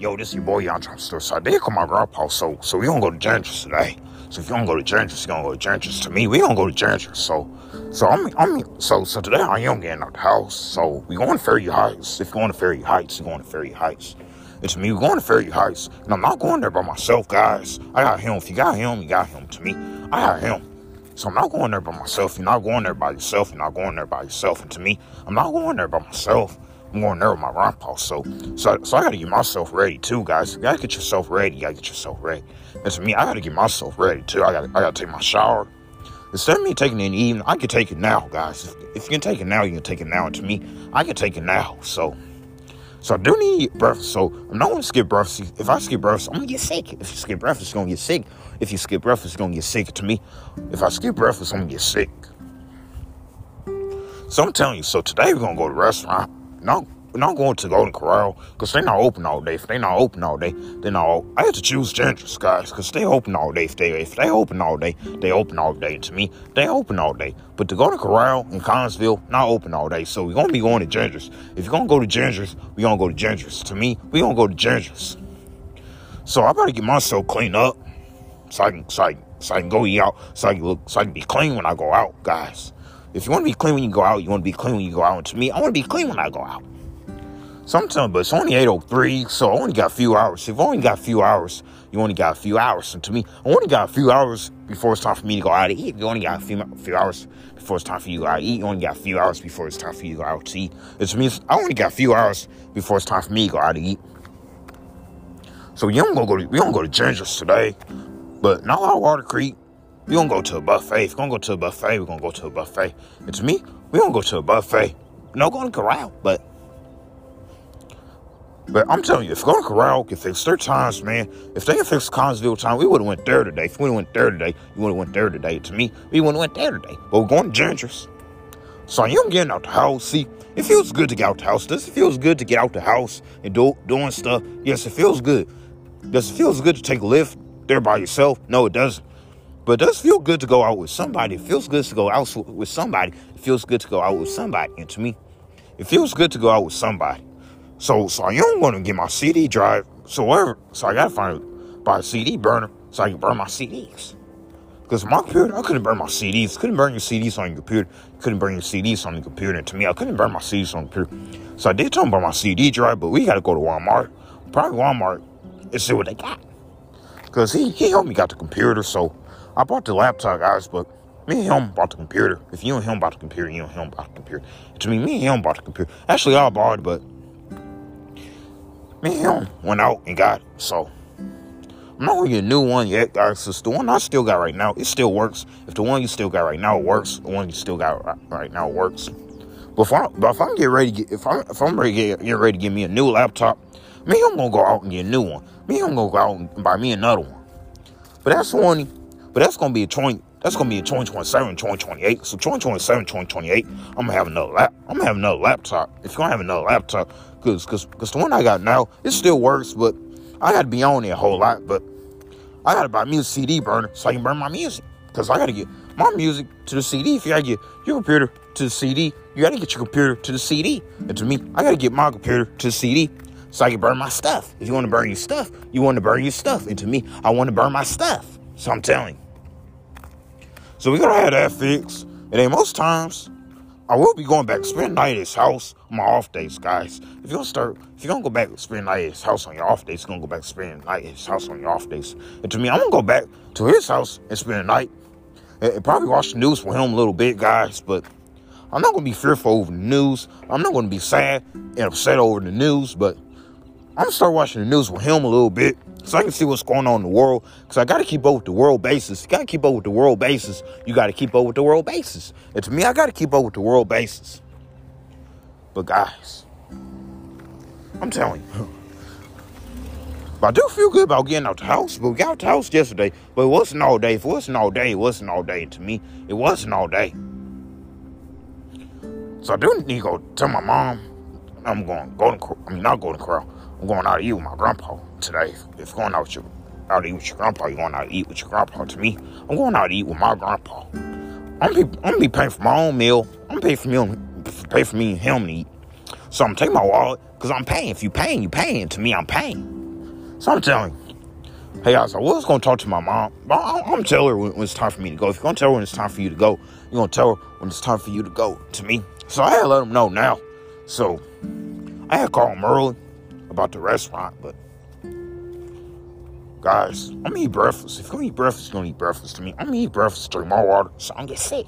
yo, this your boy Store. So did call my grandpa, so so we gonna go to Genders today. So if you don't go to Genders, you gonna go to Genders. To me, we gonna go to Genders. So so I'm I'm so so today I am getting out the house. So we going to Ferry Heights. If you going to Ferry Heights, you going to Ferry Heights. It's me. We're going to Ferry Heights. And I'm not going there by myself, guys. I got him. If you got him, you got him. To me, I got him. So I'm not going there by myself. You're not going there by yourself. You're not going there by yourself. And to me, I'm not going there by myself. Going there with my grandpa. So, so, so I got to get myself ready too, guys. You got to get yourself ready. You got to get yourself ready. And to me, I got to get myself ready too. I got, I got to take my shower. Instead of me taking it in the evening, I can take it now, guys. If, if you can take it now, you can take it now. And to me, I can take it now. So, so I do need breakfast. So I'm not gonna skip breakfast. If I skip breakfast, I'm gonna get sick. If you skip breakfast, you're gonna get sick. If you skip breakfast, you're gonna get sick. To me, if I skip breakfast, I'm gonna get sick. So I'm telling you. So today we're gonna go to the restaurant. No, not going to Golden Corral because they're not open all day. If they're not open all day, then I I have to choose Ginger's guys, because they open all day. If they if they open all day, they open all day. To me, they open all day. But to Golden Corral in Collinsville, not open all day. So we're gonna be going to Ginger's. If you're gonna go to Ginger's, we're gonna go to Ginger's. To me, we're gonna go to Ginger's. So I better get myself cleaned up so I can so I, so I can go eat out so I can look so I can be clean when I go out, guys. If you want to be clean when you go out, you want to be clean when you go out. And to me, I want to be clean when I go out. Sometimes, but it's only 803, so I only got a few hours. If I only got a few hours, you only got a few hours. And to me, I only got a few hours before it's time for me to go out to eat. You only got a few, few hours before it's time for you to go out to eat. You only got a few hours before it's time for you to go out to eat. It means I only got a few hours before it's time for me to go out to eat. So we don't go to we don't go to Ginger's today, but not out Water Creek. We gonna go to a buffet. If we're gonna go to a buffet, we're gonna go to a buffet. It's me, We gonna go to a buffet. No Golden Corral, but but I'm telling you, if Golden Corral can fix their times, man, if they can fix Collinsville time, we would have went there today. If we went there today, you would have went there today. To me, we would have went there today. But we're going to Genders. So I'm getting out the house. See, it feels good to get out the house. Does it feels good to get out the house and do doing stuff? Yes, it feels good. Does it feels good to take a lift there by yourself? No, it doesn't. But it does feel good to go out with somebody. It feels good to go out with somebody. It feels good to go out with somebody. And to me, it feels good to go out with somebody. So, so I am going to get my CD drive. So whatever. So I got to find buy a CD burner so I can burn my CDs. Because my computer, I couldn't burn my CDs. Couldn't burn your CDs on your computer. Couldn't burn your CDs on your computer. And to me, I couldn't burn my CDs on the computer. So I did tell them about my CD drive, but we got to go to Walmart. Probably Walmart and see what they got. Because he, he helped me got the computer. So I bought the laptop, guys, but me and him bought the computer. If you and him bought the computer, you and him bought the computer. To me, me and him bought the computer. Actually, I bought it, but me and him went out and got it. So I'm not gonna get a new one yet, guys. Cause the one I still got right now, it still works. If the one you still got right now works, the one you still got right now works. But if, I, but if I'm getting ready get, if I if I'm ready to get, get ready to get me a new laptop, me I'm gonna go out and get a new one. Me I'm gonna go out and buy me another one. But that's the one. But that's gonna be a 20. That's gonna be a 2027, 2028. So 2027, 2028, I'm gonna have another lap. I'm gonna have another laptop. If you're gonna have another laptop, cause cause cause the one I got now, it still works, but I gotta be on it a whole lot. But I gotta buy me a CD burner so I can burn my music. Cause I gotta get my music to the CD. If you gotta get your computer to the CD, you gotta get your computer to the CD. And to me, I gotta get my computer to the CD so I can burn my stuff. If you want to burn your stuff, you want to burn your stuff. And to me, I want to burn my stuff. So I'm telling you. So we gotta have that fixed. And then most times, I will be going back to spend night at his house on my off days, guys. If you're gonna start, if you're gonna go back and spend night at his house on your off days, you're gonna go back and spend night at his house on your off days. And to me, I'm gonna go back to his house and spend the night. And, probably watch the news for him a little bit, guys. But I'm not gonna be fearful over the news. I'm not gonna be sad and upset over the news. But I'm gonna start watching the news with him a little bit so I can see what's going on in the world. Because I got to keep up with the world basis. You got to keep up with the world basis. You got to keep up with the world basis. And to me, I got to keep up with the world basis. But guys, I'm telling you. I do feel good about getting out the house. But we got out the house yesterday. But it wasn't all day. If it wasn't all day, it wasn't all day. to me, it wasn't all day. So I do need to go tell my mom I'm going, going to, I mean, not going to Corral. I'm going out to eat with my grandpa today. If going out with your out to eat with your grandpa, you're going out to eat with your grandpa. To me, I'm going out to eat with my grandpa. I'm be, I'm be paying for my own meal. I'm paying for me, pay for me and him to eat. So I'm taking my wallet because I'm paying. If you paying, you paying. To me, I'm paying. So I'm telling you, hey, I was like, well, I was going to talk to my mom. I'm, I'm tell her when, it's time for me to go. If you're going to tell her when it's time for you to go, you're going to tell her when it's time for you to go to me. So I had to let them know now. So I had to call them early about the restaurant, but guys, I'm gonna eat breakfast. If gonna eat breakfast, you're gonna eat breakfast to me. I'm gonna eat breakfast, drink more water, so I don't get sick.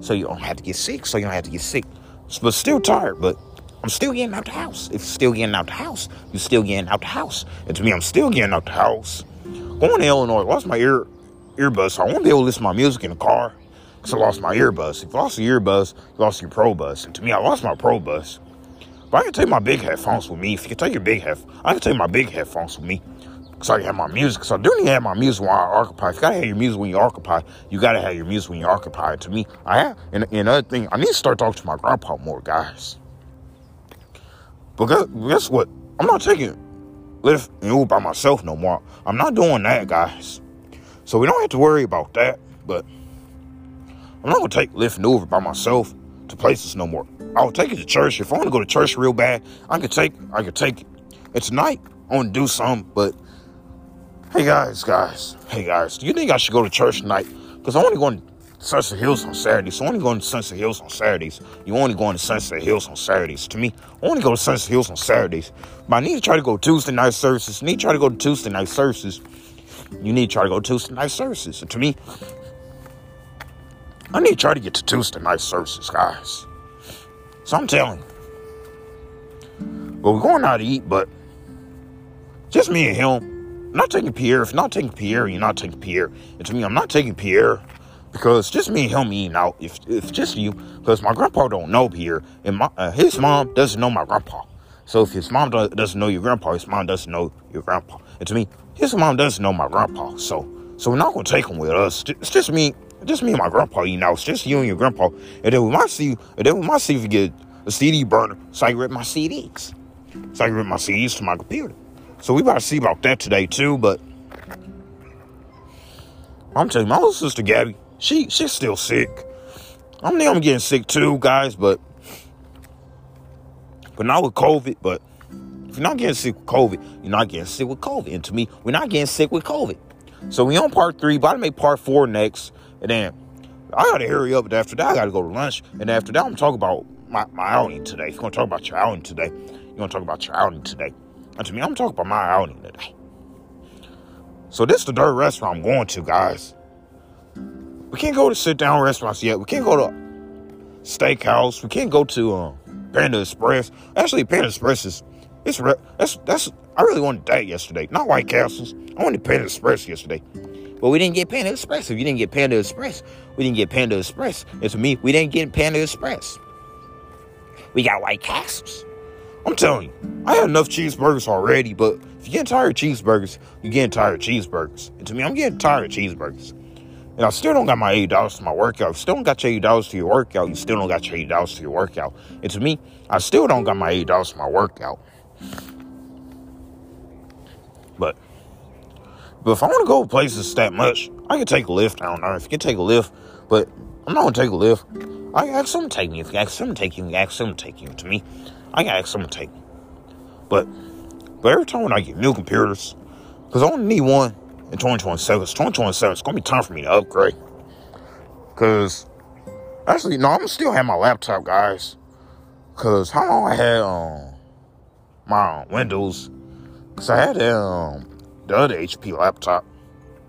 So you don't have to get sick, so you don't have to get sick. But still tired, but I'm still getting out the house. If you're still getting out the house, you're still getting out the house. And to me, I'm still getting out the house. Going to Illinois, lost my ear earbuds, so I won't be able to listen to my music in the car. Because I lost my earbuds. If you lost the earbuds, you lost your pro bus. And to me, I lost my pro bus. But I can take my big headphones with me. If you can take your big head, I can take my big headphones with me. So I can have my music. So I do need to have my music when I occupy. You gotta have your music when you occupy, you gotta have your music when you occupy. To me, I have. And, and another thing, I need to start talking to my grandpa more, guys. But guess, guess what? I'm not taking Lyft and Uber by myself no more. I'm not doing that, guys. So we don't have to worry about that. But I'm not gonna take Lyft and Uber by myself to places no more. I'll take it to church. If I want to go to church real bad, I could take I could take it. And tonight I want to do something, but hey guys, guys, hey guys, do you think I should go to church tonight? Because I only going to Sunset Hills on Saturdays. So I only going to Sunset Hills on Saturdays. You only going to Sunset Hills on Saturdays. To me, I only go to Sunset Hills on Saturdays. But I need to try to go Tuesday night services. I need to try to go to Tuesday night services. You need to try to go Tuesday night services. To me, I need to try to get to Tuesday night services, guys. So I'm telling you. But we're going out to eat, but just me and him. I'm not taking Pierre. If not taking Pierre, you're not taking Pierre. And to me, I'm not taking Pierre because just me and him eating out. If if just you, because my grandpa don't know Pierre, and my, uh, his mom doesn't know my grandpa. So if his mom doesn't know your grandpa, his mom doesn't know your grandpa. And to me, his mom doesn't know my grandpa. So so we're not gonna take him with us. It's just me just me and my grandpa you know, It's just you and your grandpa. And then we might see, and then we might see if we get a CD burner so I can rip my CDs. So I can rip my CDs to my computer. So we about to see about that today too, but I'm telling you, my little sister Gabby, she she's still sick. I'm I'm getting sick too, guys, but but not with COVID, but if you're not getting sick with COVID, you're not getting sick with COVID. And to me, we're not getting sick with COVID. So we on part three, about to make part four next. And then I gotta hurry up. After that, I gotta go to lunch. And after that, I'm talking about my, my outing today. You're gonna talk about your outing today, you're gonna talk about your outing today. And to me, I'm talking about my outing today. So this is the third restaurant I'm going to, guys. We can't go to sit down restaurants yet. We can't go to steakhouse. We can't go to um, Panda Express. Actually, Panda Express is it's re- that's that's I really wanted that yesterday. Not White Castles. I wanted Panda Express yesterday. But we didn't get Panda Express. If you didn't get Panda Express, we didn't get Panda Express. And to me, we didn't get Panda Express. We got White Castles. I'm telling you, I had enough cheeseburgers already, but if you're getting tired of cheeseburgers, you're getting tired of cheeseburgers. And to me, I'm getting tired of cheeseburgers. And I still don't got my $80 to my workout. You still don't got your $80 to your workout. You still don't got your $80 to your workout. And to me, I still don't got my $80 to my workout. But but if I want to go places that much, I can take a lift. I don't know If you can take a lift, but I'm not gonna take a lift. I ask someone to take me. If you ask someone to take you, you ask someone to take you. To me, I can ask someone to take me. But but every time when I get new computers, because I only need one in 2027. It's 2027. It's gonna be time for me to upgrade. Cause actually, no, I'm gonna still have my laptop, guys. Cause how long I had um my Windows? Cause I had um other HP laptop,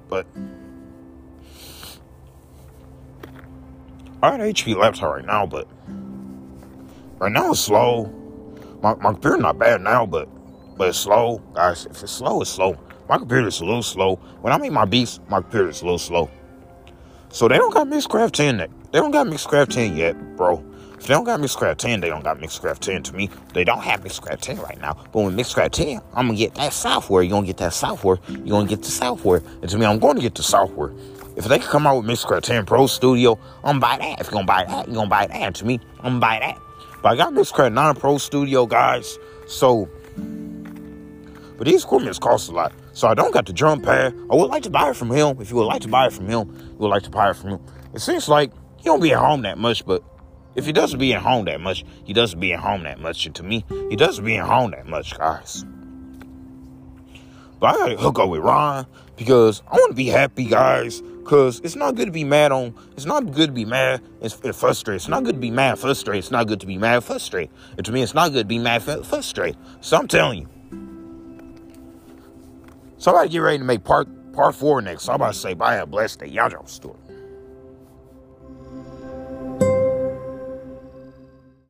but I had HP laptop right now, but right now it's slow. My, my computer not bad now, but but it's slow, guys. If it's slow, it's slow. My computer is a little slow. When I make my beats, my computer is a little slow. So they don't got Mixcraft 10 They don't got Mixcraft 10 yet, bro. If they don't got Mixcraft 10, they don't got Mixcraft 10 to me. They don't have Mixcraft 10 right now. But when Mixcraft 10, I'm gonna get that software. You're gonna get that software. You're gonna get the software. And to me, I'm going to get the software. If they can come out with Mixcraft 10 Pro Studio, I'm gonna buy that. If you're gonna buy that, you're gonna buy that. To me, I'm gonna buy that. But I got Mixcraft 9 Pro Studio, guys. So, but these equipments cost a lot. So I don't got the drum pad. I would like to buy it from him. If you would like to buy it from him, you would like to buy it from him. It seems like he don't be at home that much, but if he doesn't be at home that much, he doesn't be at home that much. And to me, he doesn't be at home that much, guys. But I gotta hook up with Ron because I want to be happy, guys. Cause it's not good to be mad on. It's not good to be mad and frustrated. It's not good to be mad, frustrated. It's not good to be mad, frustrated. And to me, it's not good to be mad, frustrated. So I'm telling you, somebody get ready to make part part four next. So I'm about to say, bye, have a blessed day. Y'all story.